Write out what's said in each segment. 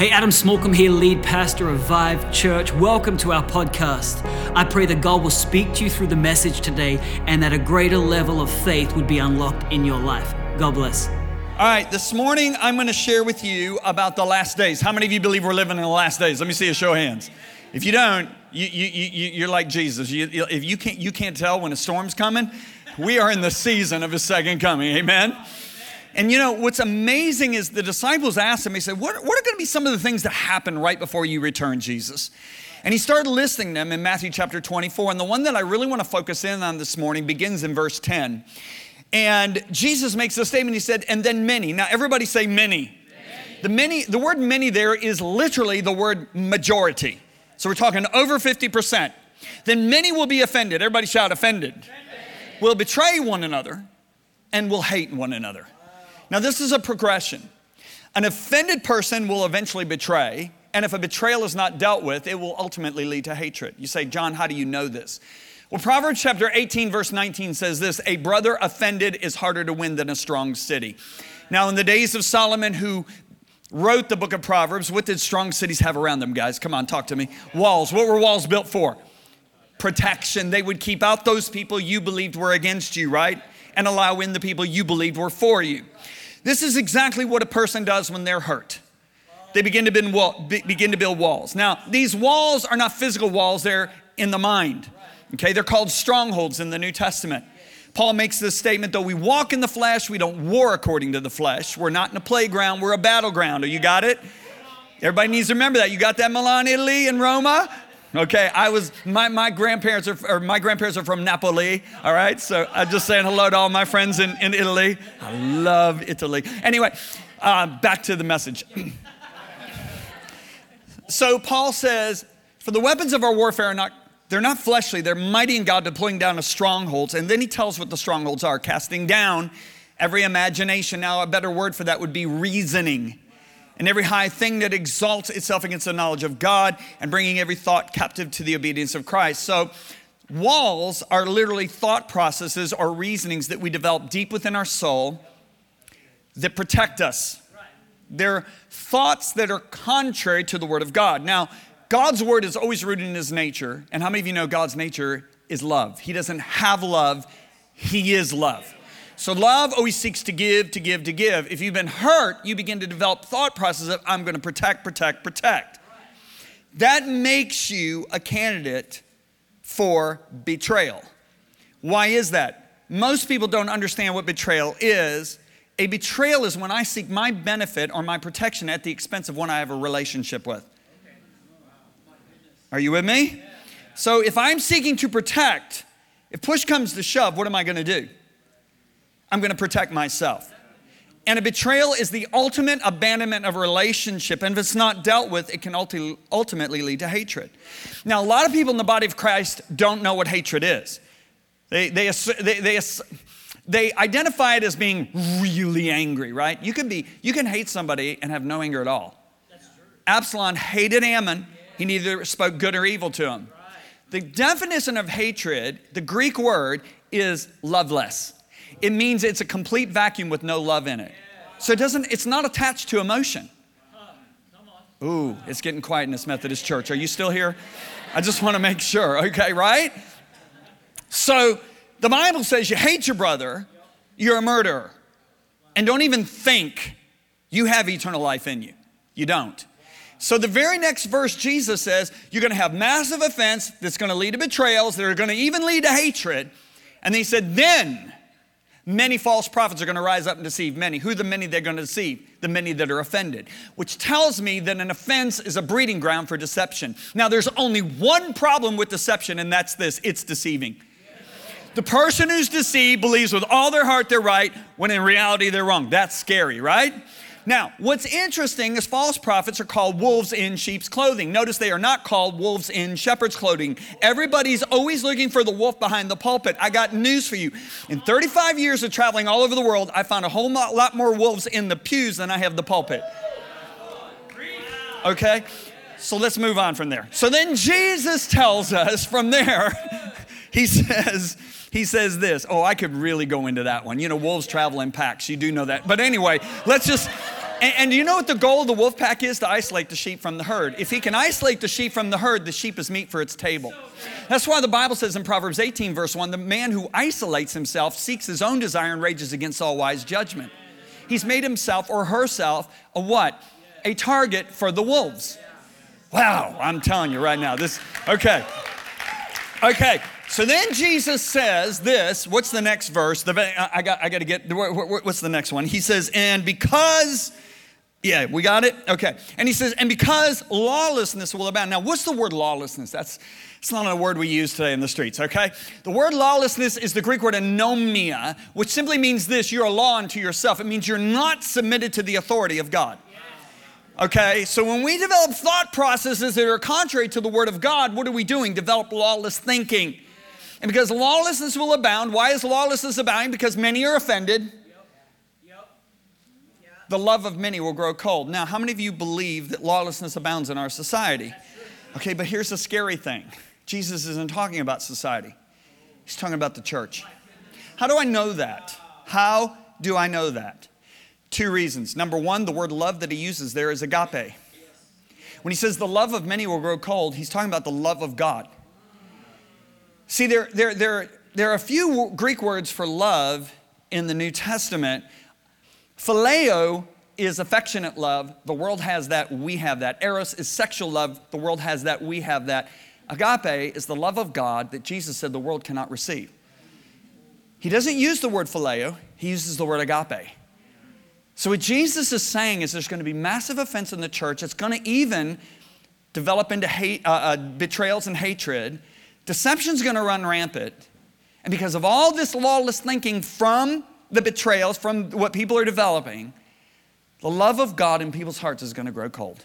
Hey, Adam Smallcombe here, lead pastor of Vive Church. Welcome to our podcast. I pray that God will speak to you through the message today and that a greater level of faith would be unlocked in your life. God bless. All right, this morning I'm going to share with you about the last days. How many of you believe we're living in the last days? Let me see a show of hands. If you don't, you, you, you, you're like Jesus. You, if you can't, you can't tell when a storm's coming, we are in the season of his second coming. Amen? And you know, what's amazing is the disciples asked him, he said, What, what are going to be some of the things that happen right before you return, Jesus? And he started listing them in Matthew chapter 24. And the one that I really want to focus in on this morning begins in verse 10. And Jesus makes a statement, he said, and then many. Now, everybody say many. many. The many, the word many there is literally the word majority. So we're talking over 50%. Then many will be offended. Everybody shout offended. offended. Will betray one another and will hate one another. Now, this is a progression. An offended person will eventually betray, and if a betrayal is not dealt with, it will ultimately lead to hatred. You say, John, how do you know this? Well, Proverbs chapter 18, verse 19 says this A brother offended is harder to win than a strong city. Now, in the days of Solomon, who wrote the book of Proverbs, what did strong cities have around them, guys? Come on, talk to me. Walls. What were walls built for? Protection. They would keep out those people you believed were against you, right? And allow in the people you believed were for you. This is exactly what a person does when they're hurt. They begin to build, begin to build walls. Now, these walls are not physical walls, they're in the mind. Okay, they're called strongholds in the New Testament. Paul makes this statement though we walk in the flesh, we don't war according to the flesh. We're not in a playground, we're a battleground. Oh, you got it? Everybody needs to remember that. You got that Milan, Italy, and Roma? Okay, I was my, my grandparents are or my grandparents are from Napoli. All right, so I'm just saying hello to all my friends in, in Italy. I love Italy. Anyway, uh, back to the message. so Paul says, "For the weapons of our warfare are not they're not fleshly; they're mighty in God, deploying down to strongholds." And then he tells what the strongholds are: casting down every imagination. Now, a better word for that would be reasoning and every high thing that exalts itself against the knowledge of God, and bringing every thought captive to the obedience of Christ. So, walls are literally thought processes or reasonings that we develop deep within our soul that protect us. They're thoughts that are contrary to the Word of God. Now, God's Word is always rooted in His nature. And how many of you know God's nature is love? He doesn't have love, He is love. So love always seeks to give, to give, to give. If you've been hurt, you begin to develop thought process of I'm going to protect, protect, protect. That makes you a candidate for betrayal. Why is that? Most people don't understand what betrayal is. A betrayal is when I seek my benefit or my protection at the expense of one I have a relationship with. Are you with me? So if I'm seeking to protect, if push comes to shove, what am I going to do? I'm going to protect myself. And a betrayal is the ultimate abandonment of a relationship. And if it's not dealt with, it can ultimately lead to hatred. Now, a lot of people in the body of Christ don't know what hatred is. They, they, they, they, they identify it as being really angry, right? You can, be, you can hate somebody and have no anger at all. Absalom hated Amnon, He neither spoke good or evil to him. The definition of hatred, the Greek word, is loveless it means it's a complete vacuum with no love in it. So it doesn't, it's not attached to emotion. Ooh, it's getting quiet in this Methodist church. Are you still here? I just want to make sure, okay, right? So the Bible says you hate your brother, you're a murderer. And don't even think you have eternal life in you. You don't. So the very next verse, Jesus says, you're going to have massive offense that's going to lead to betrayals that are going to even lead to hatred. And he said, then Many false prophets are going to rise up and deceive many. Who the many they're going to deceive? The many that are offended, which tells me that an offense is a breeding ground for deception. Now, there's only one problem with deception, and that's this it's deceiving. The person who's deceived believes with all their heart they're right, when in reality they're wrong. That's scary, right? Now, what's interesting is false prophets are called wolves in sheep's clothing. Notice they are not called wolves in shepherd's clothing. Everybody's always looking for the wolf behind the pulpit. I got news for you. In 35 years of traveling all over the world, I found a whole lot more wolves in the pews than I have the pulpit. Okay? So let's move on from there. So then Jesus tells us from there, he says, he says this. Oh, I could really go into that one. You know, wolves travel in packs. You do know that. But anyway, let's just And, and do you know what the goal of the wolf pack is? To isolate the sheep from the herd. If he can isolate the sheep from the herd, the sheep is meat for its table. That's why the Bible says in Proverbs 18, verse 1 the man who isolates himself seeks his own desire and rages against all wise judgment. He's made himself or herself a what? A target for the wolves. Wow, I'm telling you right now, this, okay. Okay, so then Jesus says this. What's the next verse? The, I, got, I got to get, what's the next one? He says, and because, yeah, we got it? Okay. And he says, and because lawlessness will abound. Now, what's the word lawlessness? That's, it's not a word we use today in the streets, okay? The word lawlessness is the Greek word anomia, which simply means this you're a law unto yourself. It means you're not submitted to the authority of God. Okay, so when we develop thought processes that are contrary to the Word of God, what are we doing? Develop lawless thinking. And because lawlessness will abound, why is lawlessness abounding? Because many are offended. The love of many will grow cold. Now, how many of you believe that lawlessness abounds in our society? Okay, but here's the scary thing Jesus isn't talking about society, he's talking about the church. How do I know that? How do I know that? Two reasons. Number one, the word love that he uses there is agape. When he says the love of many will grow cold, he's talking about the love of God. See, there, there, there, there are a few Greek words for love in the New Testament. Phileo is affectionate love. The world has that, we have that. Eros is sexual love. The world has that, we have that. Agape is the love of God that Jesus said the world cannot receive. He doesn't use the word phileo, he uses the word agape. So, what Jesus is saying is there's going to be massive offense in the church. It's going to even develop into hate, uh, uh, betrayals and hatred. Deception's going to run rampant. And because of all this lawless thinking from the betrayals, from what people are developing, the love of God in people's hearts is going to grow cold.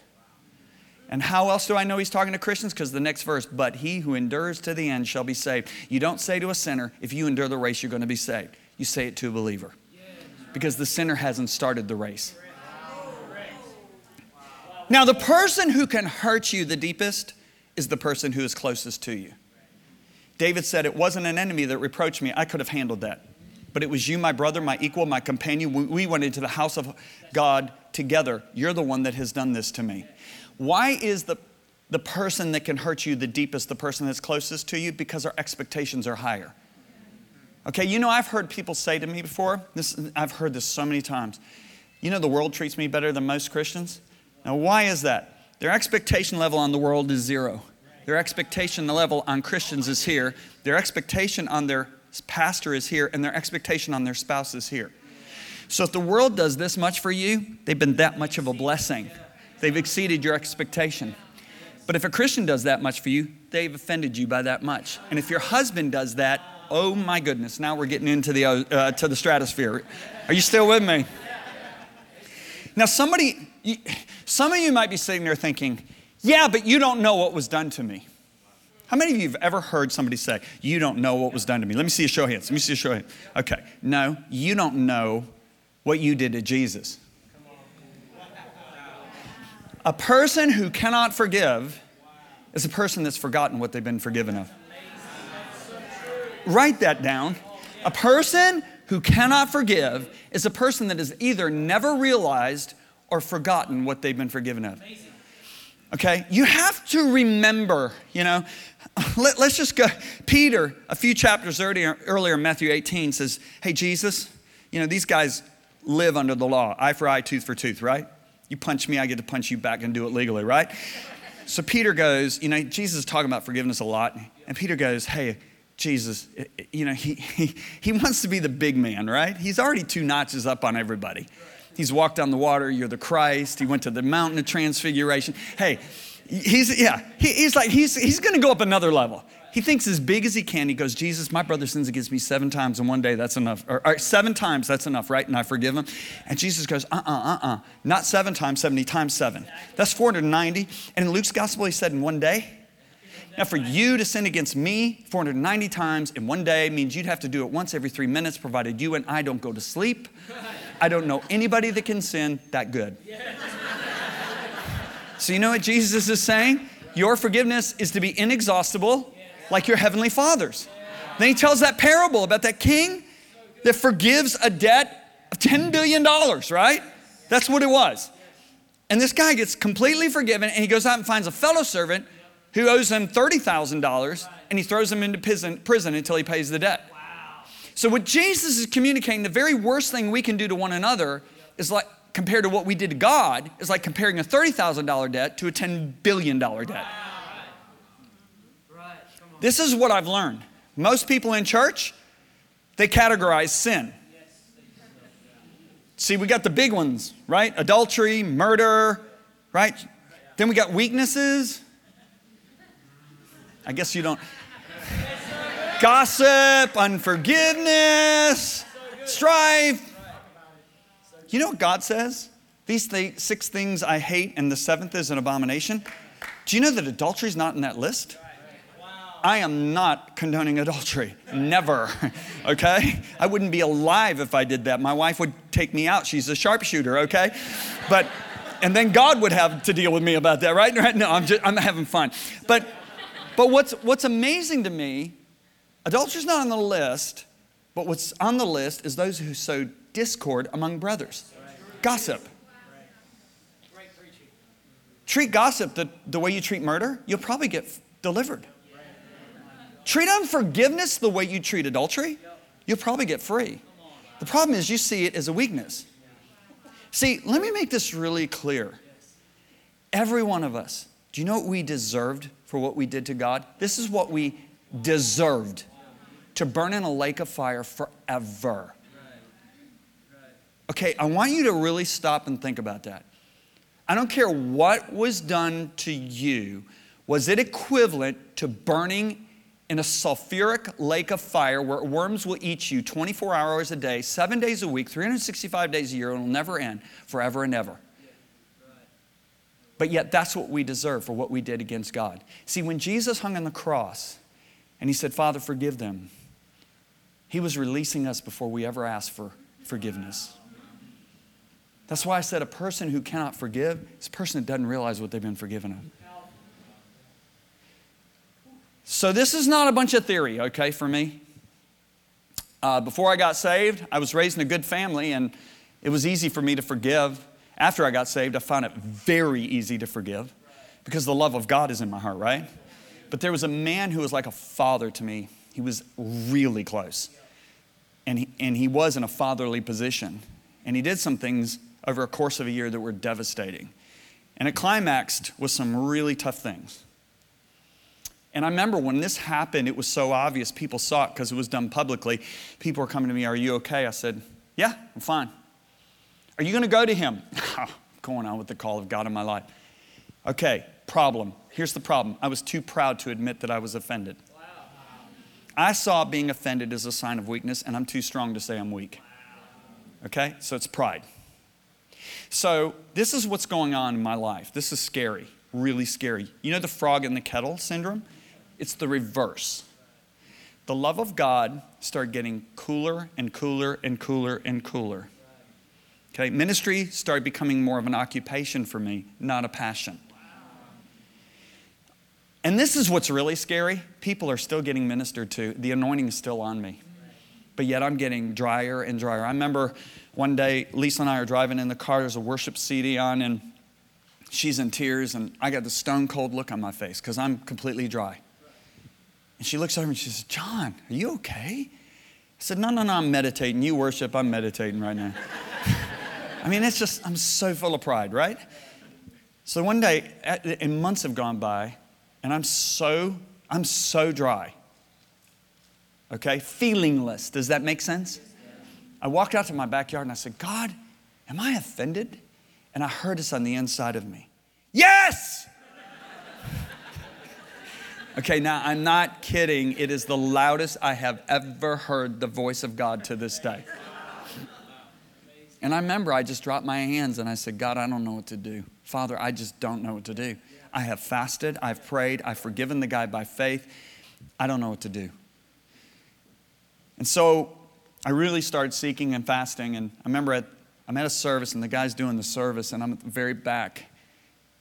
And how else do I know he's talking to Christians? Because the next verse, but he who endures to the end shall be saved. You don't say to a sinner, if you endure the race, you're going to be saved. You say it to a believer because the sinner hasn't started the race. Now, the person who can hurt you the deepest is the person who is closest to you. David said, It wasn't an enemy that reproached me. I could have handled that. But it was you, my brother, my equal, my companion. We went into the house of God together. You're the one that has done this to me. Why is the, the person that can hurt you the deepest the person that's closest to you? Because our expectations are higher. Okay, you know, I've heard people say to me before, this, I've heard this so many times, you know, the world treats me better than most Christians. Now, why is that? Their expectation level on the world is zero. Their expectation the level on Christians is here. Their expectation on their pastor is here, and their expectation on their spouse is here. So if the world does this much for you, they've been that much of a blessing. They've exceeded your expectation. But if a Christian does that much for you, they've offended you by that much. And if your husband does that, oh my goodness, now we're getting into the, uh, to the stratosphere. Are you still with me? Now, somebody, some of you might be sitting there thinking, yeah, but you don't know what was done to me. How many of you have ever heard somebody say, You don't know what was done to me? Let me see a show of hands. Let me see a show of hands. Okay. No, you don't know what you did to Jesus. A person who cannot forgive is a person that's forgotten what they've been forgiven of. Write that down. A person who cannot forgive is a person that has either never realized or forgotten what they've been forgiven of. Okay? You have to remember, you know, let, us just go. Peter, a few chapters earlier, earlier, Matthew 18, says, Hey, Jesus, you know, these guys live under the law eye for eye, tooth for tooth, right? You punch me, I get to punch you back and do it legally, right? So Peter goes, You know, Jesus is talking about forgiveness a lot. And Peter goes, Hey, Jesus, you know, he, he, he wants to be the big man, right? He's already two notches up on everybody. He's walked on the water, you're the Christ. He went to the mountain of transfiguration. Hey, he's, yeah, he, he's like, he's, he's gonna go up another level. He thinks as big as he can. He goes, Jesus, my brother sins against me seven times in one day. That's enough. Or, or seven times, that's enough, right? And I forgive him. And Jesus goes, uh uh-uh, uh, uh uh. Not seven times, 70 times seven. That's 490. And in Luke's gospel, he said, in one day, now, for you to sin against me 490 times in one day means you'd have to do it once every three minutes, provided you and I don't go to sleep. I don't know anybody that can sin that good. So, you know what Jesus is saying? Your forgiveness is to be inexhaustible, like your heavenly Father's. Then he tells that parable about that king that forgives a debt of $10 billion, right? That's what it was. And this guy gets completely forgiven, and he goes out and finds a fellow servant who owes him $30,000, and he throws him into prison, prison until he pays the debt. So, what Jesus is communicating, the very worst thing we can do to one another is like, compared to what we did to God, is like comparing a $30,000 debt to a $10 billion debt. This is what I've learned. Most people in church, they categorize sin. See, we got the big ones, right? Adultery, murder, right? Then we got weaknesses. I guess you don't. Gossip, unforgiveness, strife. You know what God says? These th- six things I hate, and the seventh is an abomination. Do you know that adultery is not in that list? I am not condoning adultery. Never. Okay? I wouldn't be alive if I did that. My wife would take me out. She's a sharpshooter, okay? But, and then God would have to deal with me about that, right? No, I'm just, I'm having fun. But, but what's, what's amazing to me, adultery's not on the list, but what's on the list is those who sow discord among brothers. Gossip. Treat gossip the, the way you treat murder, you'll probably get delivered. Treat unforgiveness the way you treat adultery, you'll probably get free. The problem is you see it as a weakness. See, let me make this really clear. Every one of us, do you know what we deserved for what we did to God? This is what we deserved to burn in a lake of fire forever. Okay, I want you to really stop and think about that. I don't care what was done to you, was it equivalent to burning in a sulfuric lake of fire where worms will eat you 24 hours a day, seven days a week, 365 days a year, and it'll never end forever and ever. But yet, that's what we deserve for what we did against God. See, when Jesus hung on the cross and he said, Father, forgive them, he was releasing us before we ever asked for forgiveness. That's why I said a person who cannot forgive is a person that doesn't realize what they've been forgiven of. So, this is not a bunch of theory, okay, for me. Uh, before I got saved, I was raised in a good family, and it was easy for me to forgive. After I got saved, I found it very easy to forgive because the love of God is in my heart, right? But there was a man who was like a father to me. He was really close. And he, and he was in a fatherly position. And he did some things over a course of a year that were devastating. And it climaxed with some really tough things. And I remember when this happened, it was so obvious. People saw it because it was done publicly. People were coming to me, Are you okay? I said, Yeah, I'm fine. Are you going to go to him? Oh, going on with the call of God in my life. Okay, problem. Here's the problem I was too proud to admit that I was offended. I saw being offended as a sign of weakness, and I'm too strong to say I'm weak. Okay, so it's pride. So, this is what's going on in my life. This is scary, really scary. You know the frog in the kettle syndrome? It's the reverse. The love of God started getting cooler and cooler and cooler and cooler. Okay, ministry started becoming more of an occupation for me, not a passion. And this is what's really scary. People are still getting ministered to. The anointing is still on me. But yet I'm getting drier and drier. I remember one day, Lisa and I are driving in the car, there's a worship CD on, and she's in tears, and I got the stone cold look on my face because I'm completely dry. And she looks over and she says, John, are you okay? I said, No, no, no, I'm meditating. You worship, I'm meditating right now. I mean, it's just, I'm so full of pride, right? So one day, and months have gone by, and I'm so, I'm so dry. Okay? Feelingless. Does that make sense? I walked out to my backyard and I said, God, am I offended? And I heard this on the inside of me. Yes! Okay, now I'm not kidding. It is the loudest I have ever heard the voice of God to this day. And I remember I just dropped my hands and I said, God, I don't know what to do. Father, I just don't know what to do. I have fasted, I've prayed, I've forgiven the guy by faith. I don't know what to do. And so I really started seeking and fasting. And I remember at, I'm at a service and the guy's doing the service and I'm at the very back.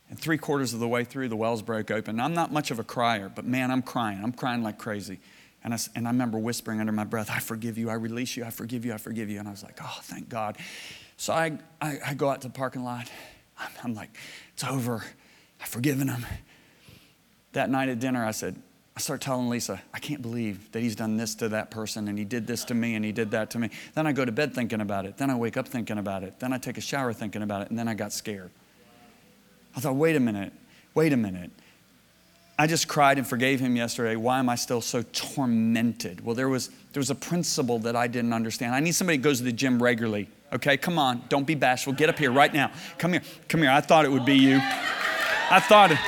And three quarters of the way through, the wells broke open. I'm not much of a crier, but man, I'm crying. I'm crying like crazy. And I, and I remember whispering under my breath, I forgive you, I release you, I forgive you, I forgive you. And I was like, oh, thank God. So I, I, I go out to the parking lot I'm, I'm like, it's over. I've forgiven him. That night at dinner, I said, I start telling Lisa, I can't believe that he's done this to that person and he did this to me and he did that to me. Then I go to bed thinking about it. Then I wake up thinking about it. Then I take a shower thinking about it. And then I got scared. I thought, wait a minute, wait a minute. I just cried and forgave him yesterday. Why am I still so tormented? Well, there was, there was a principle that I didn't understand. I need somebody who goes to the gym regularly. Okay, come on, don't be bashful. Get up here right now. Come here, come here. I thought it would be you. I thought it.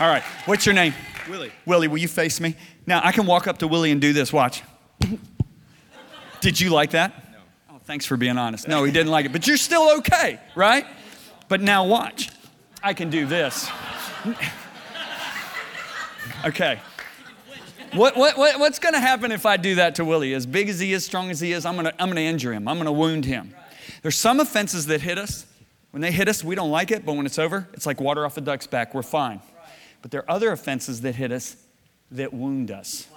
All right, what's your name? Willie. Willie, will you face me? Now, I can walk up to Willie and do this. Watch. Did you like that? No. Oh, thanks for being honest. No, he didn't like it, but you're still okay, right? But now watch. I can do this. Okay. What, what, what, what's going to happen if I do that to Willie? As big as he is, strong as he is, I'm going to I'm going to injure him. I'm going to wound him. There's some offenses that hit us. When they hit us, we don't like it, but when it's over, it's like water off a duck's back. We're fine. But there are other offenses that hit us that wound us.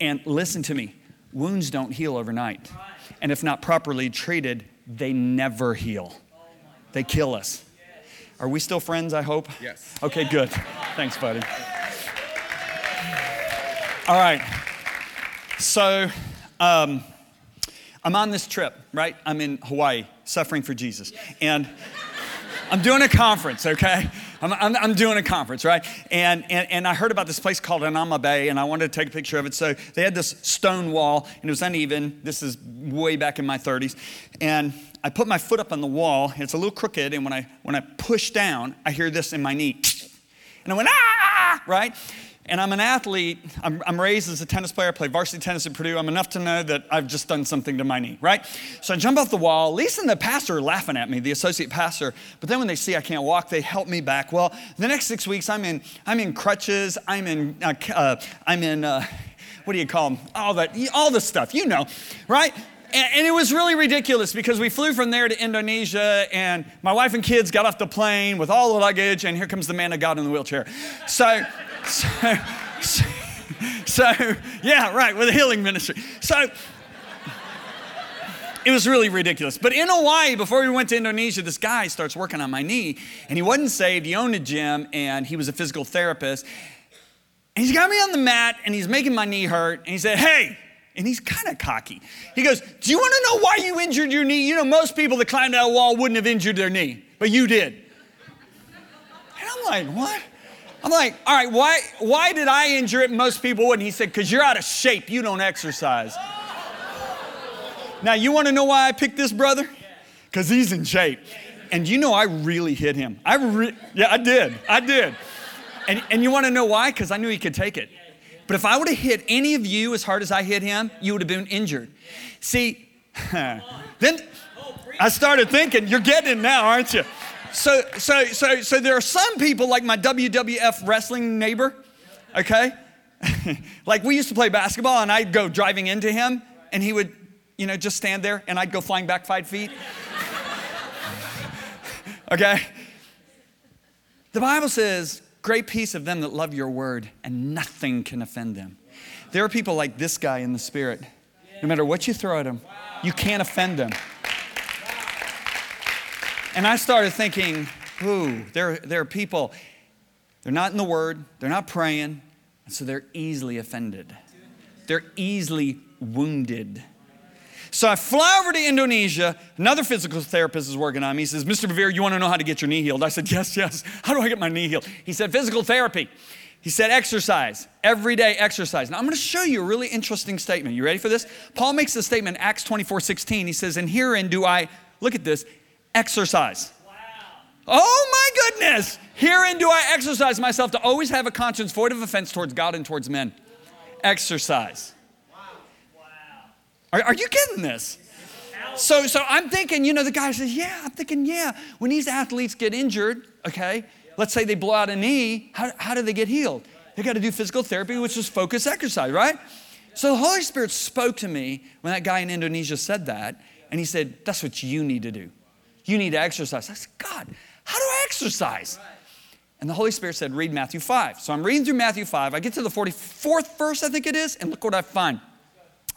And listen to me wounds don't heal overnight. And if not properly treated, they never heal, they kill us. Are we still friends, I hope? Yes. Okay, good. Thanks, buddy. All right. So, um, I'm on this trip, right? I'm in Hawaii, suffering for Jesus. And I'm doing a conference, okay? I'm, I'm, I'm, doing a conference, right? And, and, and I heard about this place called Hanauma Bay, and I wanted to take a picture of it. So they had this stone wall, and it was uneven. This is way back in my 30s. And I put my foot up on the wall, it's a little crooked, and when I, when I push down, I hear this in my knee. And I went, ah, right? And I'm an athlete. I'm, I'm, raised as a tennis player. I played varsity tennis at Purdue. I'm enough to know that I've just done something to my knee, right? So I jump off the wall. Lisa and the pastor are laughing at me, the associate pastor. But then when they see I can't walk, they help me back. Well, the next six weeks, I'm in, I'm in crutches. I'm in, uh, uh, I'm in, uh, what do you call them? All that, all the stuff, you know, right? And, it was really ridiculous because we flew from there to Indonesia, and my wife and kids got off the plane with all the luggage, and here comes the man of God in the wheelchair. So, so, so, so, yeah, right, with a healing ministry. So, it was really ridiculous. But in Hawaii, before we went to Indonesia, this guy starts working on my knee, and he wasn't saved. He owned a gym, and he was a physical therapist. And he's got me on the mat, and he's making my knee hurt. And he said, Hey, and he's kind of cocky. He goes, Do you want to know why you injured your knee? You know, most people that climbed that wall wouldn't have injured their knee, but you did. And I'm like, What? I'm like, all right, why, why did I injure it? Most people wouldn't. He said, because you're out of shape. You don't exercise. Now, you want to know why I picked this brother? Because he's in shape. And you know, I really hit him. I re- yeah, I did. I did. And, and you want to know why? Because I knew he could take it. But if I would have hit any of you as hard as I hit him, you would have been injured. See, then I started thinking, you're getting it now, aren't you? So, so, so, so there are some people like my WWF wrestling neighbor, okay? like we used to play basketball and I'd go driving into him and he would, you know, just stand there and I'd go flying back five feet. okay? The Bible says, great peace of them that love your word and nothing can offend them. There are people like this guy in the spirit. No matter what you throw at them, you can't offend them. And I started thinking, ooh, there, there are people, they're not in the Word, they're not praying, and so they're easily offended. They're easily wounded. So I fly over to Indonesia. Another physical therapist is working on me. He says, Mr. Bevere, you want to know how to get your knee healed? I said, Yes, yes. How do I get my knee healed? He said, Physical therapy. He said, Exercise, everyday exercise. Now I'm going to show you a really interesting statement. You ready for this? Paul makes the statement, Acts 24 16. He says, And herein do I, look at this, exercise. Wow. Oh my goodness! Herein do I exercise myself to always have a conscience void of offense towards God and towards men. Exercise. Wow. Are, are you getting this? So, so I'm thinking, you know, the guy says, yeah, I'm thinking, yeah, when these athletes get injured, okay, let's say they blow out a knee, how, how do they get healed? They got to do physical therapy, which is focus exercise, right? So the Holy Spirit spoke to me when that guy in Indonesia said that, and he said, that's what you need to do. You need to exercise. I said, God, how do I exercise? And the Holy Spirit said, read Matthew 5. So I'm reading through Matthew 5. I get to the 44th verse, I think it is, and look what I find.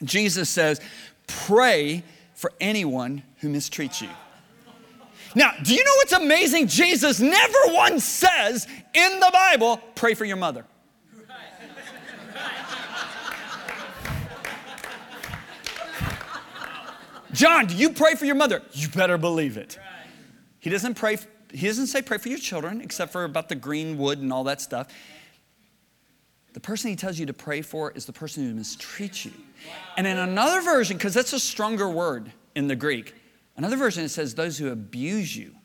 Jesus says, pray for anyone who mistreats you. Now, do you know what's amazing? Jesus never once says in the Bible, pray for your mother. John, do you pray for your mother? You better believe it. He doesn't pray, he doesn't say pray for your children, except for about the green wood and all that stuff. The person he tells you to pray for is the person who mistreats you. And in another version, because that's a stronger word in the Greek, another version it says those who abuse you.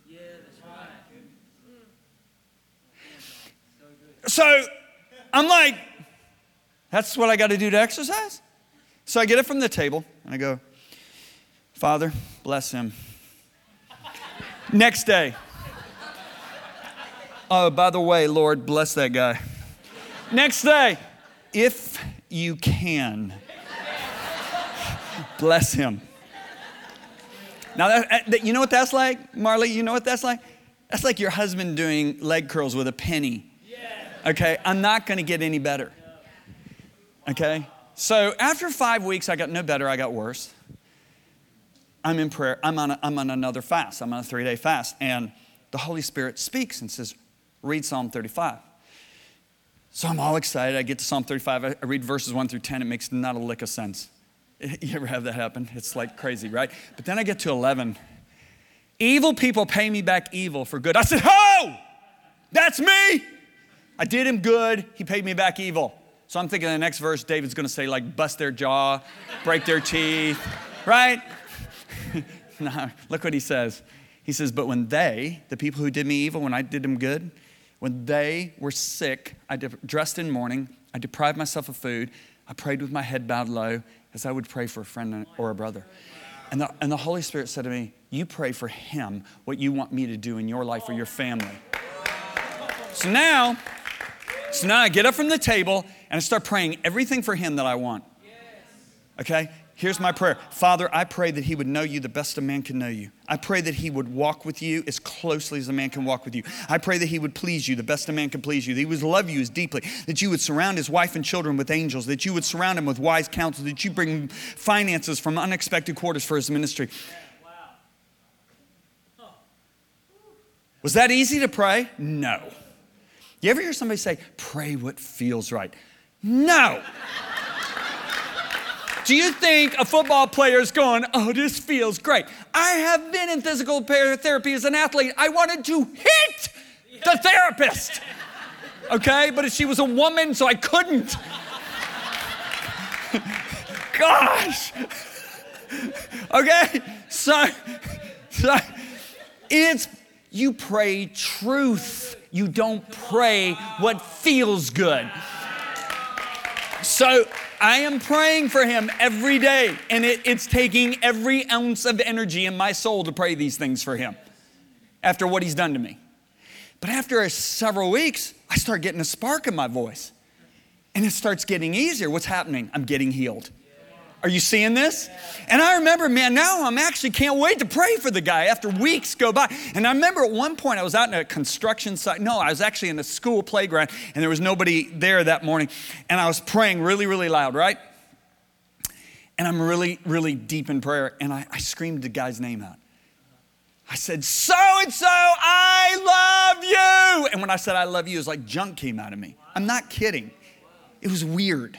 So I'm like, that's what I got to do to exercise? So I get it from the table and I go, Father, bless him. Next day, oh, by the way, Lord, bless that guy. Next day, if you can, bless him. Now, that, uh, that, you know what that's like, Marley? You know what that's like? That's like your husband doing leg curls with a penny. Okay, I'm not gonna get any better. Okay? So after five weeks, I got no better, I got worse. I'm in prayer, I'm on, a, I'm on another fast, I'm on a three day fast, and the Holy Spirit speaks and says, Read Psalm 35. So I'm all excited. I get to Psalm 35. I read verses 1 through 10. It makes not a lick of sense. You ever have that happen? It's like crazy, right? But then I get to 11. Evil people pay me back evil for good. I said, Oh, that's me. I did him good. He paid me back evil. So I'm thinking the next verse, David's going to say, like, bust their jaw, break their teeth, right? no, look what he says. He says, But when they, the people who did me evil, when I did them good, when they were sick, I dressed in mourning, I deprived myself of food, I prayed with my head bowed low as I would pray for a friend or a brother. And the, and the Holy Spirit said to me, You pray for him what you want me to do in your life or your family. So now, so now I get up from the table and I start praying everything for him that I want. Okay? Here's my prayer Father, I pray that he would know you the best a man can know you. I pray that he would walk with you as closely as a man can walk with you. I pray that he would please you the best a man can please you, that he would love you as deeply, that you would surround his wife and children with angels, that you would surround him with wise counsel, that you bring finances from unexpected quarters for his ministry. Was that easy to pray? No. You ever hear somebody say, pray what feels right? No. Do you think a football player is going, oh, this feels great? I have been in physical therapy as an athlete. I wanted to hit the therapist. Okay, but she was a woman, so I couldn't. Gosh. Okay, so, so it's you pray truth. You don't pray what feels good. So I am praying for him every day, and it, it's taking every ounce of energy in my soul to pray these things for him after what he's done to me. But after several weeks, I start getting a spark in my voice, and it starts getting easier. What's happening? I'm getting healed. Are you seeing this? And I remember, man, now I'm actually can't wait to pray for the guy after weeks go by. And I remember at one point I was out in a construction site. No, I was actually in a school playground and there was nobody there that morning. And I was praying really, really loud, right? And I'm really, really deep in prayer. And I, I screamed the guy's name out. I said, So and so, I love you. And when I said I love you, it was like junk came out of me. I'm not kidding. It was weird.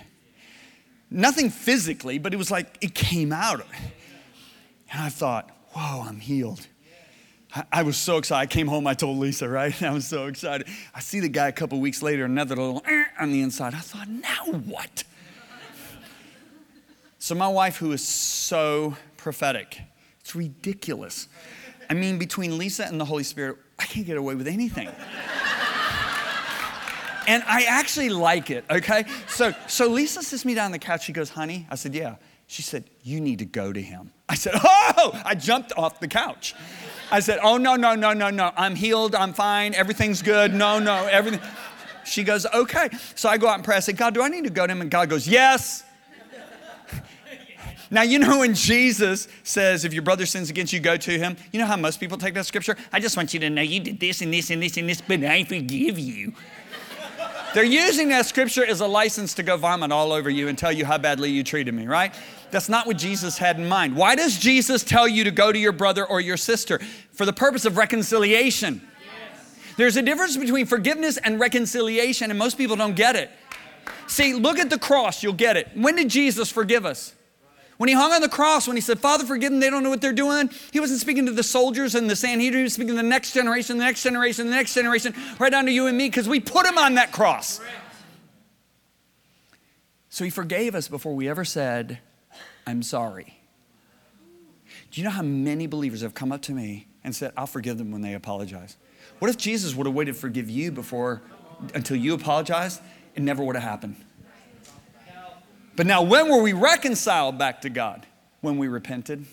Nothing physically, but it was like it came out. And I thought, whoa, I'm healed. I, was so excited. I came home, I told Lisa, right? I was so excited. I see the guy a couple weeks later, another little eh, on the inside. I thought, now what? So, my wife, who is so prophetic, it's ridiculous. I mean, between Lisa and the Holy Spirit, I can't get away with anything and I actually like it, okay? So, so Lisa sits me down on the couch. She goes, honey, I said, yeah. She said, you need to go to him. I said, oh, I jumped off the couch. I said, oh, no, no, no, no, no. I'm healed. I'm fine. Everything's good. No, no, everything. She goes, okay. So I go out and pray. I say, God, do I need to go to him? And God goes, yes. Now, you know when Jesus says, if your brother sins against you, go to him, you know how most people take that scripture? I just want you to know you did this and this and this and this, but I forgive you. They're using that scripture as a license to go vomit all over you and tell you how badly you treated me, right? That's not what Jesus had in mind. Why does Jesus tell you to go to your brother or your sister? For the purpose of reconciliation. There's a difference between forgiveness and reconciliation, and most people don't get it. See, look at the cross, you'll get it. When did Jesus forgive us? When he hung on the cross, when he said, Father, forgive them, they don't know what they're doing, he wasn't speaking to the soldiers and the Sanhedrin, he was speaking to the next generation, the next generation, the next generation, right down to you and me, because we put him on that cross. So he forgave us before we ever said, I'm sorry. Do you know how many believers have come up to me and said, I'll forgive them when they apologize? What if Jesus would have waited to forgive you before until you apologized? It never would have happened. But now, when were we reconciled back to God? When we repented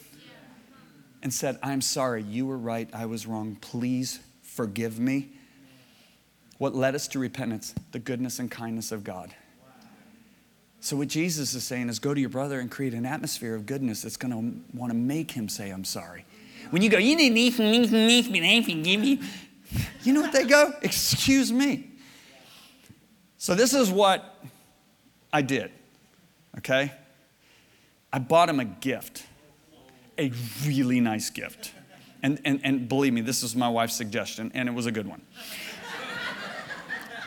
and said, I'm sorry, you were right, I was wrong, please forgive me. What led us to repentance? The goodness and kindness of God. So, what Jesus is saying is go to your brother and create an atmosphere of goodness that's going to want to make him say, I'm sorry. When you go, you need me, need me, forgive me. You know what they go? Excuse me. So, this is what I did, okay? I bought him a gift, a really nice gift. And, and, and believe me, this was my wife's suggestion, and it was a good one.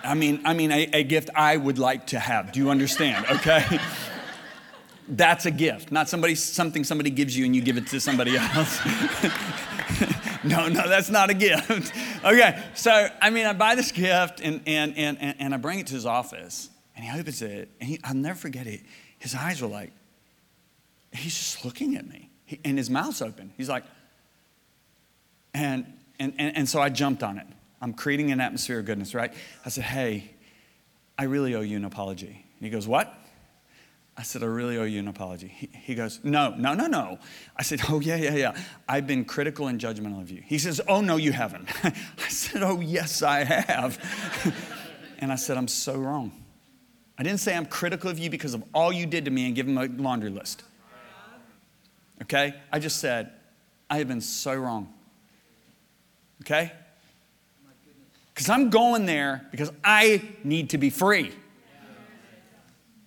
I mean, I mean, a, a gift I would like to have. Do you understand? Okay. That's a gift, not somebody something somebody gives you and you give it to somebody else. no, no, that's not a gift. okay, so I mean, I buy this gift and and and and I bring it to his office, and he opens it, and he, I'll never forget it. His eyes were like, he's just looking at me, he, and his mouth's open. He's like, and and and, and so I jumped on it. I'm creating an atmosphere of goodness, right? I said, Hey, I really owe you an apology. And he goes, What? I said, I really owe you an apology. He, he, goes, No, no, no, no. I said, Oh, yeah, yeah, yeah. I've been critical and judgmental of you. He says, Oh, no, you haven't. I said, Oh, yes, I have. and I said, I'm so wrong. I didn't say I'm critical of you because of all you did to me and give him a laundry list. Okay? I just said, I have been so wrong. Okay? Because I'm going there because I need to be free.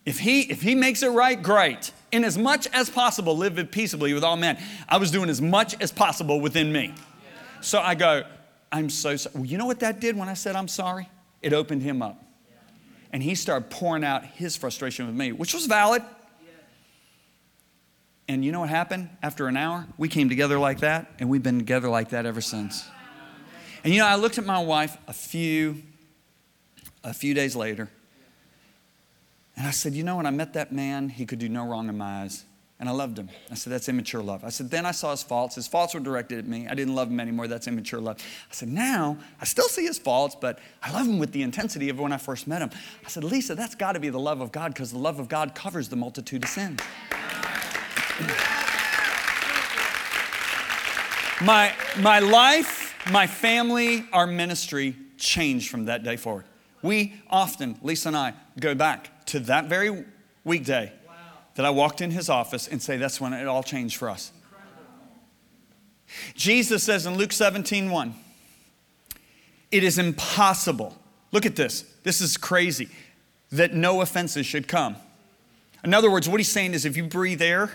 If he, if he makes it right, great. In as much as possible, live peaceably with all men. I was doing as much as possible within me. So I go, I'm so sorry. Well, you know what that did when I said I'm sorry? It opened him up. And he started pouring out his frustration with me, which was valid. And you know what happened? After an hour, we came together like that, and we've been together like that ever since. And you know, I looked at my wife a few, a few days later, and I said, you know, when I met that man, he could do no wrong in my eyes. And I loved him. I said, that's immature love. I said, then I saw his faults. His faults were directed at me. I didn't love him anymore. That's immature love. I said, now I still see his faults, but I love him with the intensity of when I first met him. I said, Lisa, that's got to be the love of God because the love of God covers the multitude of sins. my, my life my family, our ministry changed from that day forward. We often, Lisa and I, go back to that very weekday. That I walked in his office and say, that's when it all changed for us. Jesus says in Luke 17, 1, it is impossible. Look at this. This is crazy. That no offenses should come. In other words, what he's saying is if you breathe air,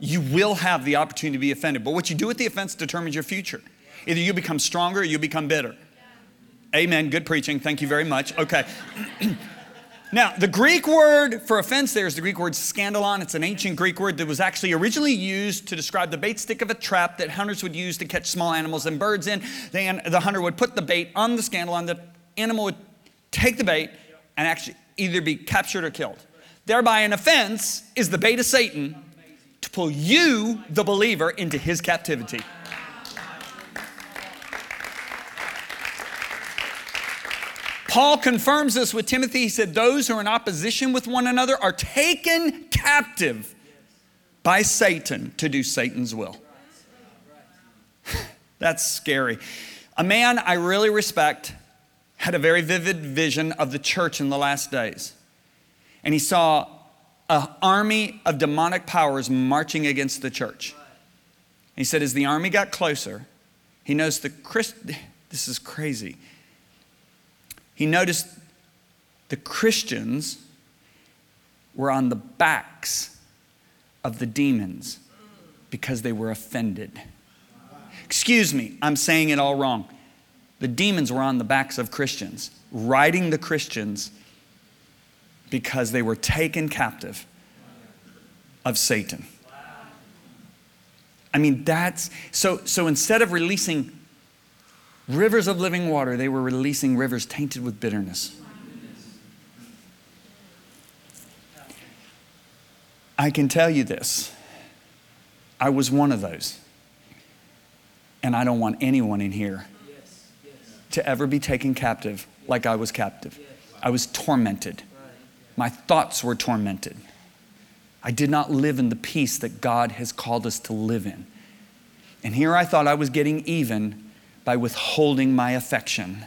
you will have the opportunity to be offended. But what you do with the offense determines your future. Either you become stronger or you become bitter. Amen. Good preaching. Thank you very much. Okay. now, the Greek word for offense there is the Greek word scandalon. It's an ancient Greek word that was actually originally used to describe the bait stick of a trap that hunters would use to catch small animals and birds in. Then the hunter would put the bait on the scandalon. The animal would take the bait and actually either be captured or killed. Thereby, an offense is the bait of Satan to pull you, the believer, into his captivity. Paul confirms this with Timothy. He said, Those who are in opposition with one another are taken captive by Satan to do Satan's will. That's scary. A man I really respect had a very vivid vision of the church in the last days. And he saw an army of demonic powers marching against the church. He said, as the army got closer, he noticed the Christ. This is crazy. He noticed the Christians were on the backs of the demons because they were offended. Excuse me, I'm saying it all wrong. The demons were on the backs of Christians, riding the Christians because they were taken captive of Satan. I mean, that's so so instead of releasing rivers of living water, they were releasing rivers tainted with bitterness. I can tell you this. I was one of those. And I don't want anyone in here to ever be taken captive like I was captive. I was tormented. My thoughts were tormented. I did not live in the peace that God has called us to live in. And here I thought I was getting even by withholding my affection,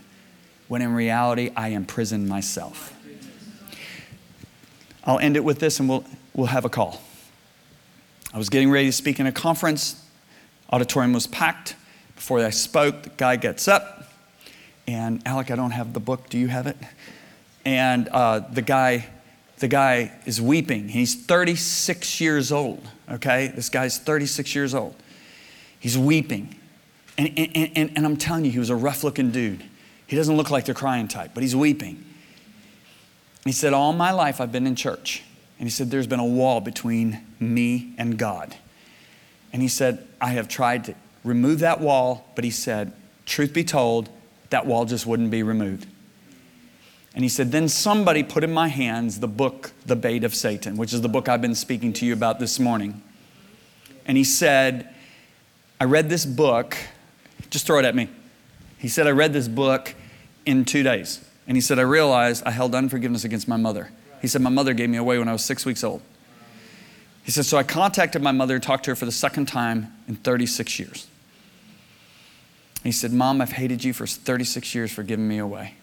when in reality I imprison myself. I'll end it with this and we'll, we'll have a call. I was getting ready to speak in a conference, auditorium was packed. Before I spoke, the guy gets up, and Alec, I don't have the book. Do you have it? And uh, the guy the guy is weeping. He's 36 years old, okay? This guy's 36 years old. He's weeping. And, and, and, and I'm telling you, he was a rough looking dude. He doesn't look like the crying type, but he's weeping. He said, All my life I've been in church. And he said, There's been a wall between me and God. And he said, I have tried to remove that wall, but he said, Truth be told, that wall just wouldn't be removed. And he said, Then somebody put in my hands the book, The Bait of Satan, which is the book I've been speaking to you about this morning. And he said, I read this book, just throw it at me. He said, I read this book in two days. And he said, I realized I held unforgiveness against my mother. He said, My mother gave me away when I was six weeks old. He said, So I contacted my mother talked to her for the second time in 36 years. He said, Mom, I've hated you for 36 years for giving me away.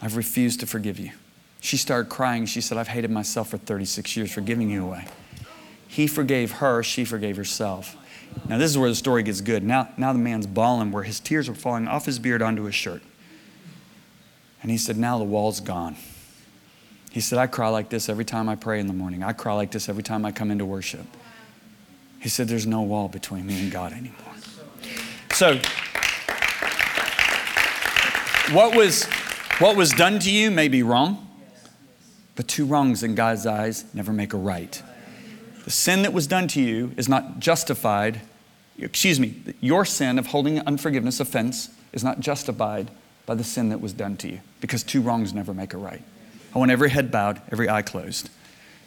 I've refused to forgive you. She started crying. She said, I've hated myself for 36 years for giving you away. He forgave her, she forgave herself. Now, this is where the story gets good. Now, now the man's bawling where his tears were falling off his beard onto his shirt. And he said, Now the wall's gone. He said, I cry like this every time I pray in the morning. I cry like this every time I come into worship. He said, There's no wall between me and God anymore. So, what was what was done to you may be wrong, but two wrongs in God's eyes never make a right. The sin that was done to you is not justified, excuse me, your sin of holding unforgiveness offense is not justified by the sin that was done to you because two wrongs never make a right. I want every head bowed, every eye closed.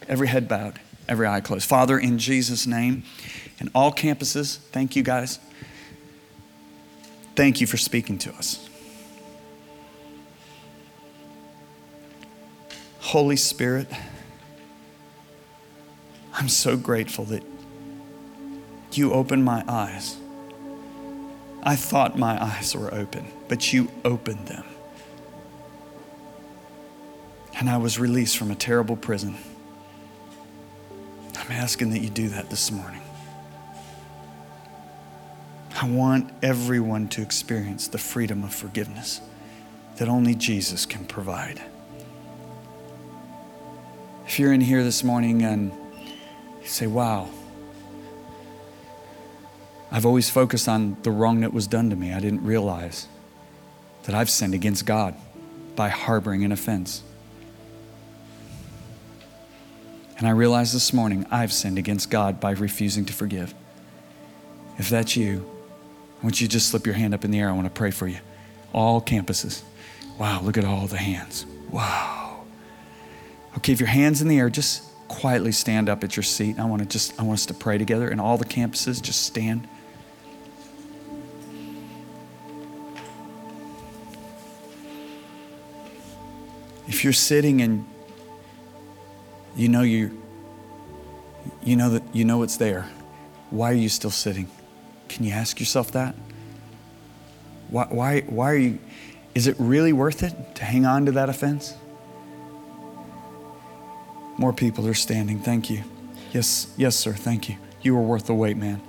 Every head bowed, every eye closed. Father, in Jesus' name, in all campuses, thank you guys. Thank you for speaking to us. Holy Spirit, I'm so grateful that you opened my eyes. I thought my eyes were open, but you opened them. And I was released from a terrible prison. I'm asking that you do that this morning. I want everyone to experience the freedom of forgiveness that only Jesus can provide. If you're in here this morning and you say, wow, I've always focused on the wrong that was done to me, I didn't realize that I've sinned against God by harboring an offense. And I realize this morning I've sinned against God by refusing to forgive. If that's you, I want you to just slip your hand up in the air. I want to pray for you. All campuses. Wow, look at all the hands. Wow. Okay, if your hand's in the air, just quietly stand up at your seat. I want to just I want us to pray together and all the campuses just stand. If you're sitting and you know you you know that you know it's there, why are you still sitting? Can you ask yourself that? Why, why, why are you, is it really worth it to hang on to that offense? More people are standing. Thank you. Yes, yes, sir. Thank you. You were worth the wait, man.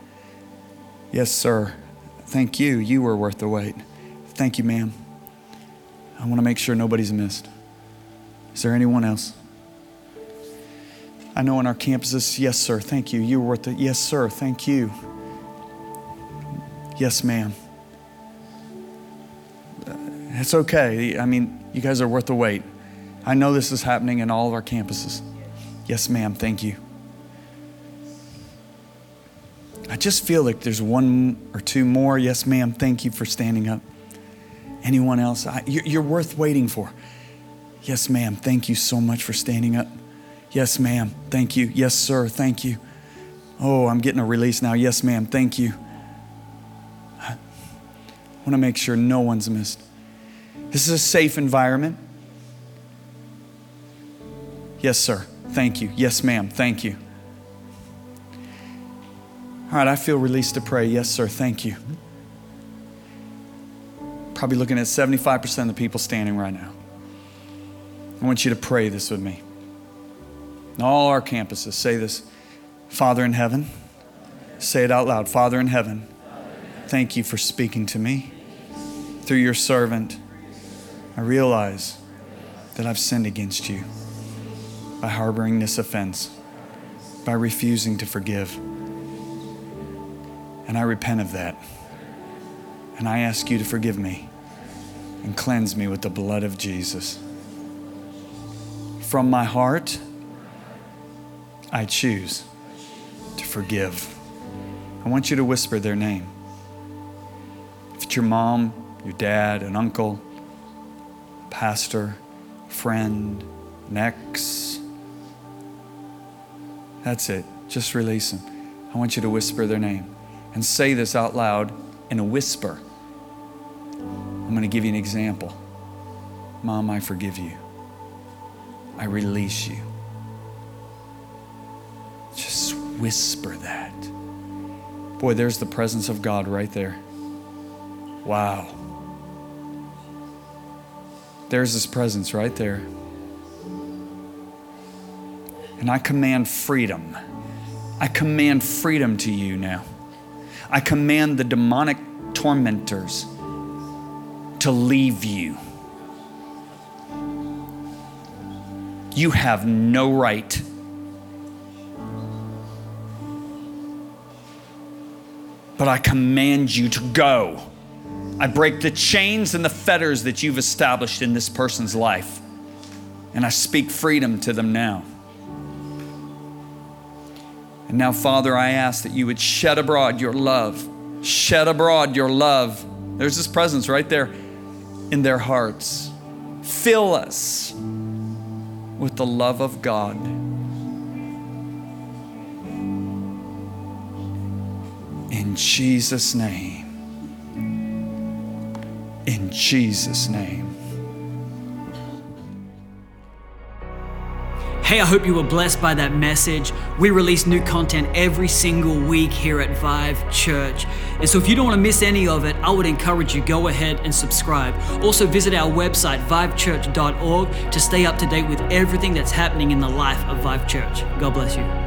Yes, sir. Thank you. You were worth the wait. Thank you, ma'am. I want to make sure nobody's missed. Is there anyone else? I know on our campuses, yes, sir, thank you. You were worth it. Yes, sir, thank you. Yes, ma'am. It's okay. I mean, you guys are worth the wait. I know this is happening in all of our campuses. Yes, ma'am, thank you. I just feel like there's one or two more. Yes, ma'am, thank you for standing up. Anyone else? I, you're, you're worth waiting for. Yes, ma'am, thank you so much for standing up. Yes, ma'am, thank you. Yes, sir, thank you. Oh, I'm getting a release now. Yes, ma'am, thank you. I want to make sure no one's missed. This is a safe environment. Yes, sir. Thank you. Yes, ma'am. Thank you. All right, I feel released to pray. Yes, sir. Thank you. Probably looking at 75% of the people standing right now. I want you to pray this with me. All our campuses say this Father in heaven, say it out loud Father in heaven, thank you for speaking to me. Through your servant, I realize that I've sinned against you by harboring this offense, by refusing to forgive. And I repent of that. And I ask you to forgive me and cleanse me with the blood of Jesus. From my heart, I choose to forgive. I want you to whisper their name. If it's your mom, your dad, an uncle, pastor, friend, an ex, that's it. Just release them. I want you to whisper their name and say this out loud in a whisper. I'm going to give you an example. Mom, I forgive you. I release you. Just whisper that. Boy, there's the presence of God right there. Wow. There's His presence right there. And I command freedom. I command freedom to you now. I command the demonic tormentors to leave you. You have no right. But I command you to go. I break the chains and the fetters that you've established in this person's life. And I speak freedom to them now. And now, Father, I ask that you would shed abroad your love, shed abroad your love. There's this presence right there in their hearts. Fill us with the love of God. In Jesus' name. In Jesus' name. Hey, I hope you were blessed by that message. We release new content every single week here at Vive Church. And so if you don't want to miss any of it, I would encourage you go ahead and subscribe. Also visit our website vivechurch.org to stay up to date with everything that's happening in the life of Vive Church. God bless you.